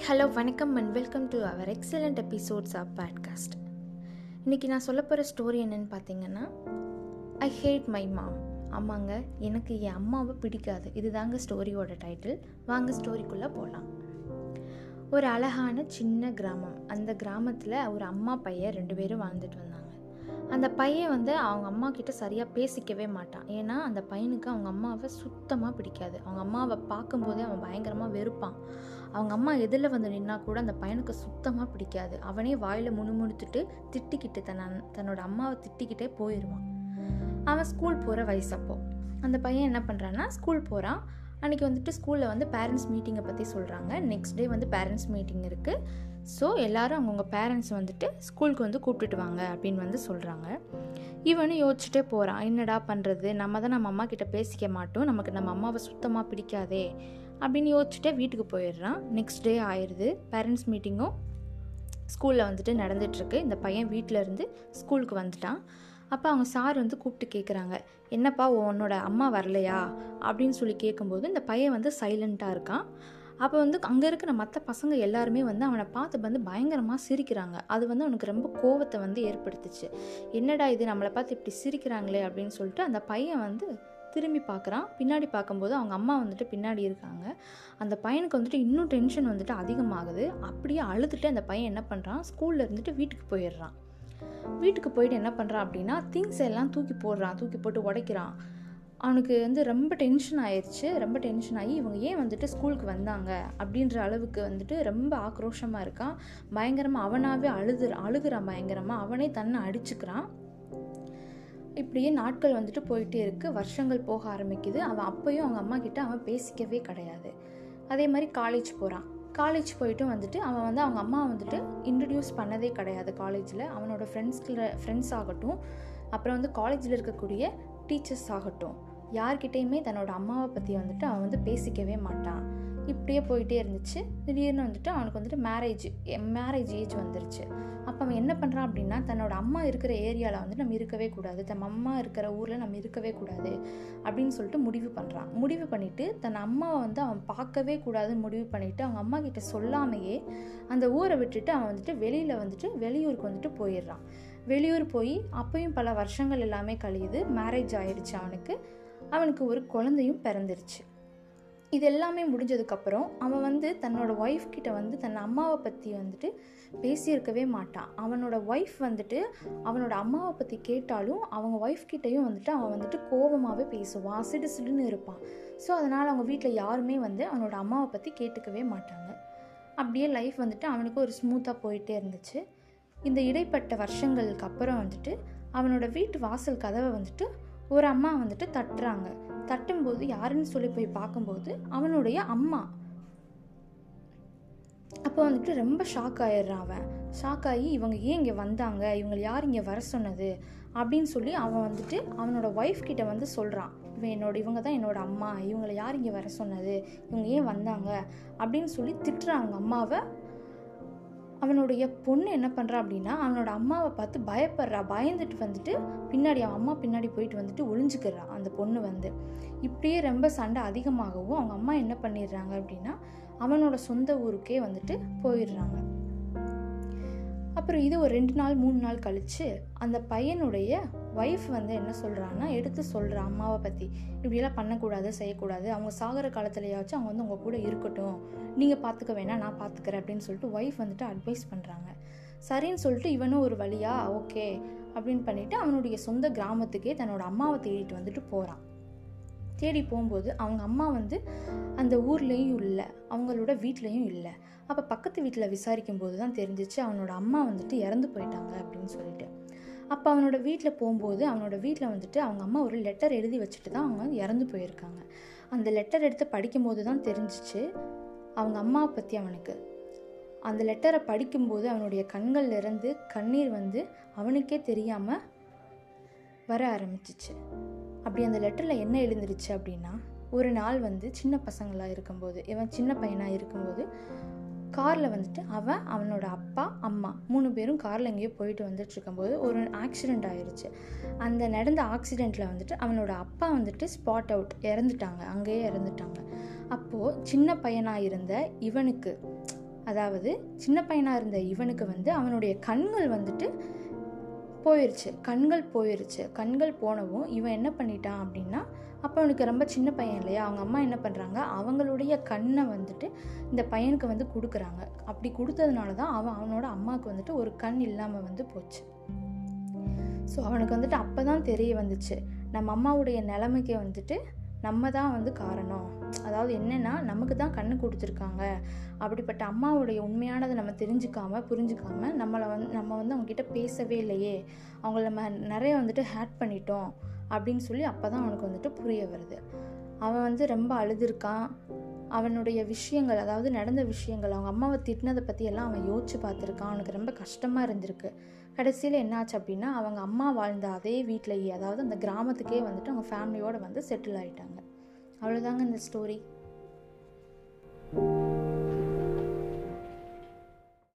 Hi hello வணக்கம் and welcome to our excellent episodes of podcast இன்றைக்கி நான் சொல்ல போகிற ஸ்டோரி என்னன்னு பார்த்தீங்கன்னா ஐ ஹேட் மை மாம் ஆமாங்க எனக்கு என் அம்மாவை பிடிக்காது. இதுதாங்க ஸ்டோரியோட டைட்டில் வாங்க ஸ்டோரிக்குள்ளே போகலாம் ஒரு அழகான சின்ன கிராமம். அந்த கிராமத்தில் ஒரு அம்மா பையன் ரெண்டு பேரும் வாழ்ந்துட்டு வந்தாங்க. அந்த பையன் வந்து அவங்க அம்மா கிட்ட சரியாக பேசிக்கவே மாட்டான். ஏன்னா அந்த பையனுக்கு அவங்க அம்மாவை சுத்தமாக பிடிக்காது. அவங்க அம்மாவை பார்க்கும்போதே அவன் பயங்கரமாக வெறுப்பான். அவங்க அம்மா எதில் வந்து நின்னா கூட அந்த பையனுக்கு சுத்தமாக பிடிக்காது. அவனே வாயில் முணுமுணுத்துட்டு திட்டிக்கிட்டு தன் தன்னோட அம்மாவை திட்டிக்கிட்டே போயிடுவான் அவன் ஸ்கூல் போகிற வயசு அந்த பையன் என்ன பண்ணுறான்னா ஸ்கூல் போகிறான் அன்றைக்கி வந்துட்டு ஸ்கூலில் வந்து பேரண்ட்ஸ் மீட்டிங்கை பற்றி சொல்கிறாங்க நெக்ஸ்ட் டே வந்து பேரண்ட்ஸ் மீட்டிங் இருக்குது ஸோ எல்லோரும் அவங்கவுங்க பேரண்ட்ஸ் வந்துட்டு ஸ்கூலுக்கு வந்து கூப்பிட்டுட்டு வாங்க அப்படின்னு வந்து சொல்கிறாங்க இவனும் யோசிச்சுட்டே போகிறான் என்னடா பண்ணுறது நம்ம தான் நம்ம அம்மா கிட்ட பேசிக்க மாட்டோம். நமக்கு நம்ம அம்மாவை சுத்தமாக பிடிக்காதே. அப்படின்னு யோசிச்சுட்டே வீட்டுக்கு போயிடுறான். நெக்ஸ்ட் டே ஆயிடுது பேரண்ட்ஸ் மீட்டிங்கும் ஸ்கூலில் வந்துட்டு நடந்துகிட்ருக்கு இந்த பையன் வீட்டில் இருந்து ஸ்கூலுக்கு வந்துட்டான். அப்போ அவங்க சார் வந்து கூப்பிட்டு கேட்குறாங்க என்னப்பா உன்னோட அம்மா வரலையா? அப்படின்னு சொல்லி கேட்கும்போது இந்த பையன் வந்து சைலண்ட்டாக இருக்கான். அப்போ வந்து அங்கே இருக்கிற மற்ற பசங்க எல்லாருமே வந்து அவனை பார்த்து வந்து பயங்கரமாக சிரிக்கிறாங்க. அது வந்து அவனுக்கு ரொம்ப கோவத்தை வந்து ஏற்படுத்துச்சு. என்னடா இது? நம்மளை பார்த்து இப்படி சிரிக்கிறாங்களே? அப்படின்னு சொல்லிட்டு அந்த பையன் வந்து திரும்பி பார்க்குறான் பின்னாடி பார்க்கும்போது அவங்க அம்மா வந்துட்டு பின்னாடி இருக்காங்க. அந்த பையனுக்கு வந்துட்டு இன்னும் டென்ஷன் வந்துட்டு அதிகமாகுது. அப்படியே அழுதுட்டு அந்த பையன் என்ன பண்ணுறான் ஸ்கூலில் இருந்துட்டு வீட்டுக்கு போயிடுறான். வீட்டுக்கு போயிட்டு என்ன பண்ணுறான் அப்படின்னா திங்ஸ் எல்லாம் தூக்கி போடுறான் தூக்கி போட்டு உடைக்கிறான். அவனுக்கு வந்து ரொம்ப டென்ஷன் ஆயிடுச்சு ரொம்ப டென்ஷன் ஆகி இவங்க ஏன் வந்துட்டு ஸ்கூலுக்கு வந்தாங்க? அப்படின்ற அளவுக்கு வந்துட்டு ரொம்ப ஆக்ரோஷமாக இருக்கான். பயங்கரமாக அவனாகவே அழுது அழுகிறான் பயங்கரமாக அவனே தன்னை அடிச்சுக்கிறான். இப்படியே நாட்கள் வந்துட்டு போயிட்டே இருக்குது வருஷங்கள் போக ஆரம்பிக்குது. அவன் அப்போயும் அவங்க அம்மா கிட்ட அவன் பேசிக்கவே கிடையாது. அதே மாதிரி காலேஜ் போகிறான் காலேஜ் போயிட்டு வந்துட்டு அவன் வந்து அவங்க அம்மா வந்துட்டு இன்ட்ரடியூஸ் பண்ணதே கிடையாது காலேஜில் அவனோட ஃப்ரெண்ட்ஸ்கில் ஃப்ரெண்ட்ஸ் ஆகட்டும் அப்புறம் வந்து காலேஜில் இருக்கக்கூடிய டீச்சர்ஸ் ஆகட்டும். யார்கிட்டேயுமே தன்னோட அம்மாவை பற்றி வந்துட்டு அவன் வந்து பேசிக்கவே மாட்டான். இப்படியே போயிட்டே இருந்துச்சு. திடீர்னு வந்துட்டு அவனுக்கு வந்துட்டு மேரேஜ் மேரேஜ் ஏஜ் வந்துருச்சு. அப்போ அவன் என்ன பண்ணுறான் அப்படின்னா தன்னோட அம்மா இருக்கிற ஏரியாவில் வந்து நம்ம இருக்கவே கூடாது. தன் அம்மா இருக்கிற ஊரில் நம்ம இருக்கவே கூடாது அப்படின்னு சொல்லிட்டு முடிவு பண்ணுறான் முடிவு பண்ணிவிட்டு தன் அம்மாவை வந்து அவன் பார்க்கவே கூடாதுன்னு முடிவு பண்ணிவிட்டு அவங்க அம்மா கிட்ட சொல்லாமையே அந்த ஊரை விட்டுட்டு அவன் வந்துட்டு வெளியில் வந்துட்டு வெளியூருக்கு வந்துட்டு போயிடுறான். வெளியூர் போய் அப்பையும் பல வருஷங்கள் எல்லாமே கழியுது. மேரேஜ் ஆயிடுச்சு அவனுக்கு. அவனுக்கு ஒரு குழந்தையும் பிறந்துருச்சு. இது எல்லாமே முடிஞ்சதுக்கப்புறம் அவன் வந்து தன்னோட ஒய்ஃப் கிட்ட வந்து தன் அம்மாவை பற்றி வந்துட்டு பேசியிருக்கவே மாட்டான். அவனோட ஒய்ஃப் வந்துட்டு அவனோட அம்மாவை பற்றி கேட்டாலும் அவங்க ஒய்ஃப் கிட்டேயும் வந்துட்டு அவன் வந்துட்டு கோபமாகவே பேசுவான் சிடு சிடுன்னு இருப்பான். ஸோ அதனால் அவங்க வீட்டில் யாருமே வந்து அவனோட அம்மாவை பற்றி கேட்டுக்கவே மாட்டாங்க. அப்படியே லைஃப் வந்துட்டு அவனுக்கு ஒரு ஸ்மூத்தாக போயிட்டே இருந்துச்சு. இந்த இடைப்பட்ட வருஷங்களுக்கு அப்புறம் வந்துட்டு அவனோட வீட்டு வாசல் கதவை வந்துட்டு ஒரு அம்மா வந்துட்டு தட்டுறாங்க. தட்டும்போது யாருன்னு சொல்லி போய் பார்க்கும்போது அவனுடைய அம்மா. அப்போ வந்துட்டு ரொம்ப ஷாக் ஆயிடுறான் அவன். ஷாக் ஆகி இவங்க ஏன் இங்கே வந்தாங்க? இவங்க யார் இங்கே வர சொன்னது? அப்படின்னு சொல்லி அவன் வந்துட்டு அவனோட ஒய்ஃப் கிட்ட வந்து சொல்கிறான் இவன் என்னோட இவங்க தான் என்னோட அம்மா. இவங்களை யார் இங்கே வர சொன்னது? இவங்க ஏன் வந்தாங்க? அப்படின்னு சொல்லி திட்டுறான் அவங்க அம்மாவை. அவனுடைய பொண்ணு என்ன பண்ணுறா அப்படின்னா அவனோட அம்மாவை பார்த்து பயப்படுறா. பயந்துட்டு வந்துட்டு பின்னாடி அவன் அம்மா பின்னாடி போயிட்டு வந்துட்டு ஒளிஞ்சுக்கிறா அந்த பொண்ணு வந்து. இப்படியே ரொம்ப சண்டை அதிகமாகவும் அவங்க அம்மா என்ன பண்ணிடுறாங்க அப்படின்னா அவனோட சொந்த ஊருக்கே வந்துட்டு போயிடுறாங்க. அப்புறம் இது ஒரு ரெண்டு நாள் மூணு நாள் கழித்து அந்த பையனுடைய ஒய்ஃப் வந்து என்ன சொல்கிறான்னா எடுத்து சொல்கிறா அம்மாவை பற்றி இப்படியெல்லாம் பண்ணக்கூடாது செய்யக்கூடாது. அவங்க சாகிற காலத்துலையாச்சும் அவங்க வந்து உங்கள் கூட இருக்கட்டும். நீங்கள் பார்த்துக்க வேணாம் நான் பார்த்துக்கிறேன் அப்படின்னு சொல்லிட்டு ஒய்ஃப் வந்துட்டு அட்வைஸ் பண்ணுறாங்க சரின்னு சொல்லிட்டு இவனும் ஒரு வழியா ஓகே அப்படின்னு பண்ணிவிட்டு அவனுடைய சொந்த கிராமத்துக்கே தன்னோட அம்மாவை தேடிட்டு வந்துட்டு போகிறான் தேடி போகும்போது அவங்க அம்மா வந்து அந்த ஊர்லேயும் இல்லை அவங்களோட வீட்லேயும் இல்லை. அப்போ பக்கத்து வீட்டில் விசாரிக்கும் போது தான் தெரிஞ்சிச்சு அவனோட அம்மா வந்துட்டு இறந்து போயிட்டாங்க அப்படின்னு சொல்லிட்டு. அப்போ அவனோட வீட்டில் போகும்போது அவனோட வீட்டில் வந்துட்டு அவங்க அம்மா ஒரு லெட்டர் எழுதி வச்சுட்டு தான் அவங்க இறந்து போயிருக்காங்க. அந்த லெட்டர் எடுத்து படிக்கும்போது தான் தெரிஞ்சிச்சு அவங்க அம்மாவை பற்றி அவனுக்கு. அந்த லெட்டரை படிக்கும்போது அவனுடைய கண்கள்லேருந்து கண்ணீர் வந்து அவனுக்கே தெரியாமல் வர ஆரம்பிச்சிச்சு. அப்படி அந்த லெட்டரில் என்ன எழுந்துருச்சு அப்படின்னா ஒரு நாள் வந்து சின்ன பசங்களாக இருக்கும்போது இவன் சின்ன பையனாக இருக்கும்போது காரில் வந்துட்டு அவன் அவனோட அப்பா அம்மா மூணு பேரும் காரில் எங்கேயோ போயிட்டு வந்துட்டு இருக்கும்போது ஒரு ஆக்சிடெண்ட் ஆயிடுச்சு அந்த நடந்த ஆக்சிடெண்ட்டில் வந்துட்டு அவனோட அப்பா வந்துட்டு ஸ்பாட் அவுட் இறந்துட்டாங்க. அங்கேயே இறந்துட்டாங்க. அப்போது சின்ன பையனாக இருந்த இவனுக்கு அதாவது சின்ன பையனாக இருந்த இவனுக்கு வந்து அவனுடைய கண்கள் வந்துட்டு போயிருச்சு. கண்கள் போயிருச்சு. கண்கள் போனவும் இவன் என்ன பண்ணிட்டான் அப்படின்னா அப்போ அவனுக்கு ரொம்ப சின்ன பையன் இல்லையா? அவங்க அம்மா என்ன பண்ணுறாங்க அவங்களுடைய கண்ணை வந்துட்டு இந்த பையனுக்கு வந்து கொடுக்குறாங்க. அப்படி கொடுத்ததுனால தான் அவன் அவனோட அம்மாவுக்கு வந்துட்டு ஒரு கண் இல்லாமல் வந்து போச்சு. ஸோ அவனுக்கு வந்துட்டு அப்போ தான் தெரிய வந்துச்சு. நம்ம அம்மாவுடைய நிலைமைக்கு வந்துட்டு நம்ம தான் வந்து காரணம். அதாவது என்னென்னா நமக்கு தான் கண்ணு கொடுத்துருக்காங்க. அப்படிப்பட்ட அம்மாவுடைய உண்மையானதை நம்ம தெரிஞ்சுக்காம புரிஞ்சுக்காம நம்மளை வந்து நம்ம வந்து அவங்கக்கிட்ட பேசவே இல்லையே. அவங்கள நம்ம நிறைய வந்துட்டு ஹேட் பண்ணிட்டோம் அப்படின்னு சொல்லி அப்போ தான் அவனுக்கு வந்துட்டு புரிய வருது. அவன் வந்து ரொம்ப அழுதுருக்கான். அவனுடைய விஷயங்கள் அதாவது நடந்த விஷயங்கள் அவங்க அம்மாவை திட்டினதை பற்றியெல்லாம் அவன் யோசிச்சு பார்த்துருக்கான். அவனுக்கு ரொம்ப கஷ்டமாக இருந்திருக்கு. கடைசியில் என்னாச்சு அப்படின்னா அவங்க அம்மா வாழ்ந்த அதே வீட்டிலேயே அதாவது அந்த கிராமத்துக்கே வந்துட்டு அவங்க ஃபேமிலியோடு வந்து செட்டில் ஆகிட்டாங்க அவ்வளோதாங்க இந்த ஸ்டோரி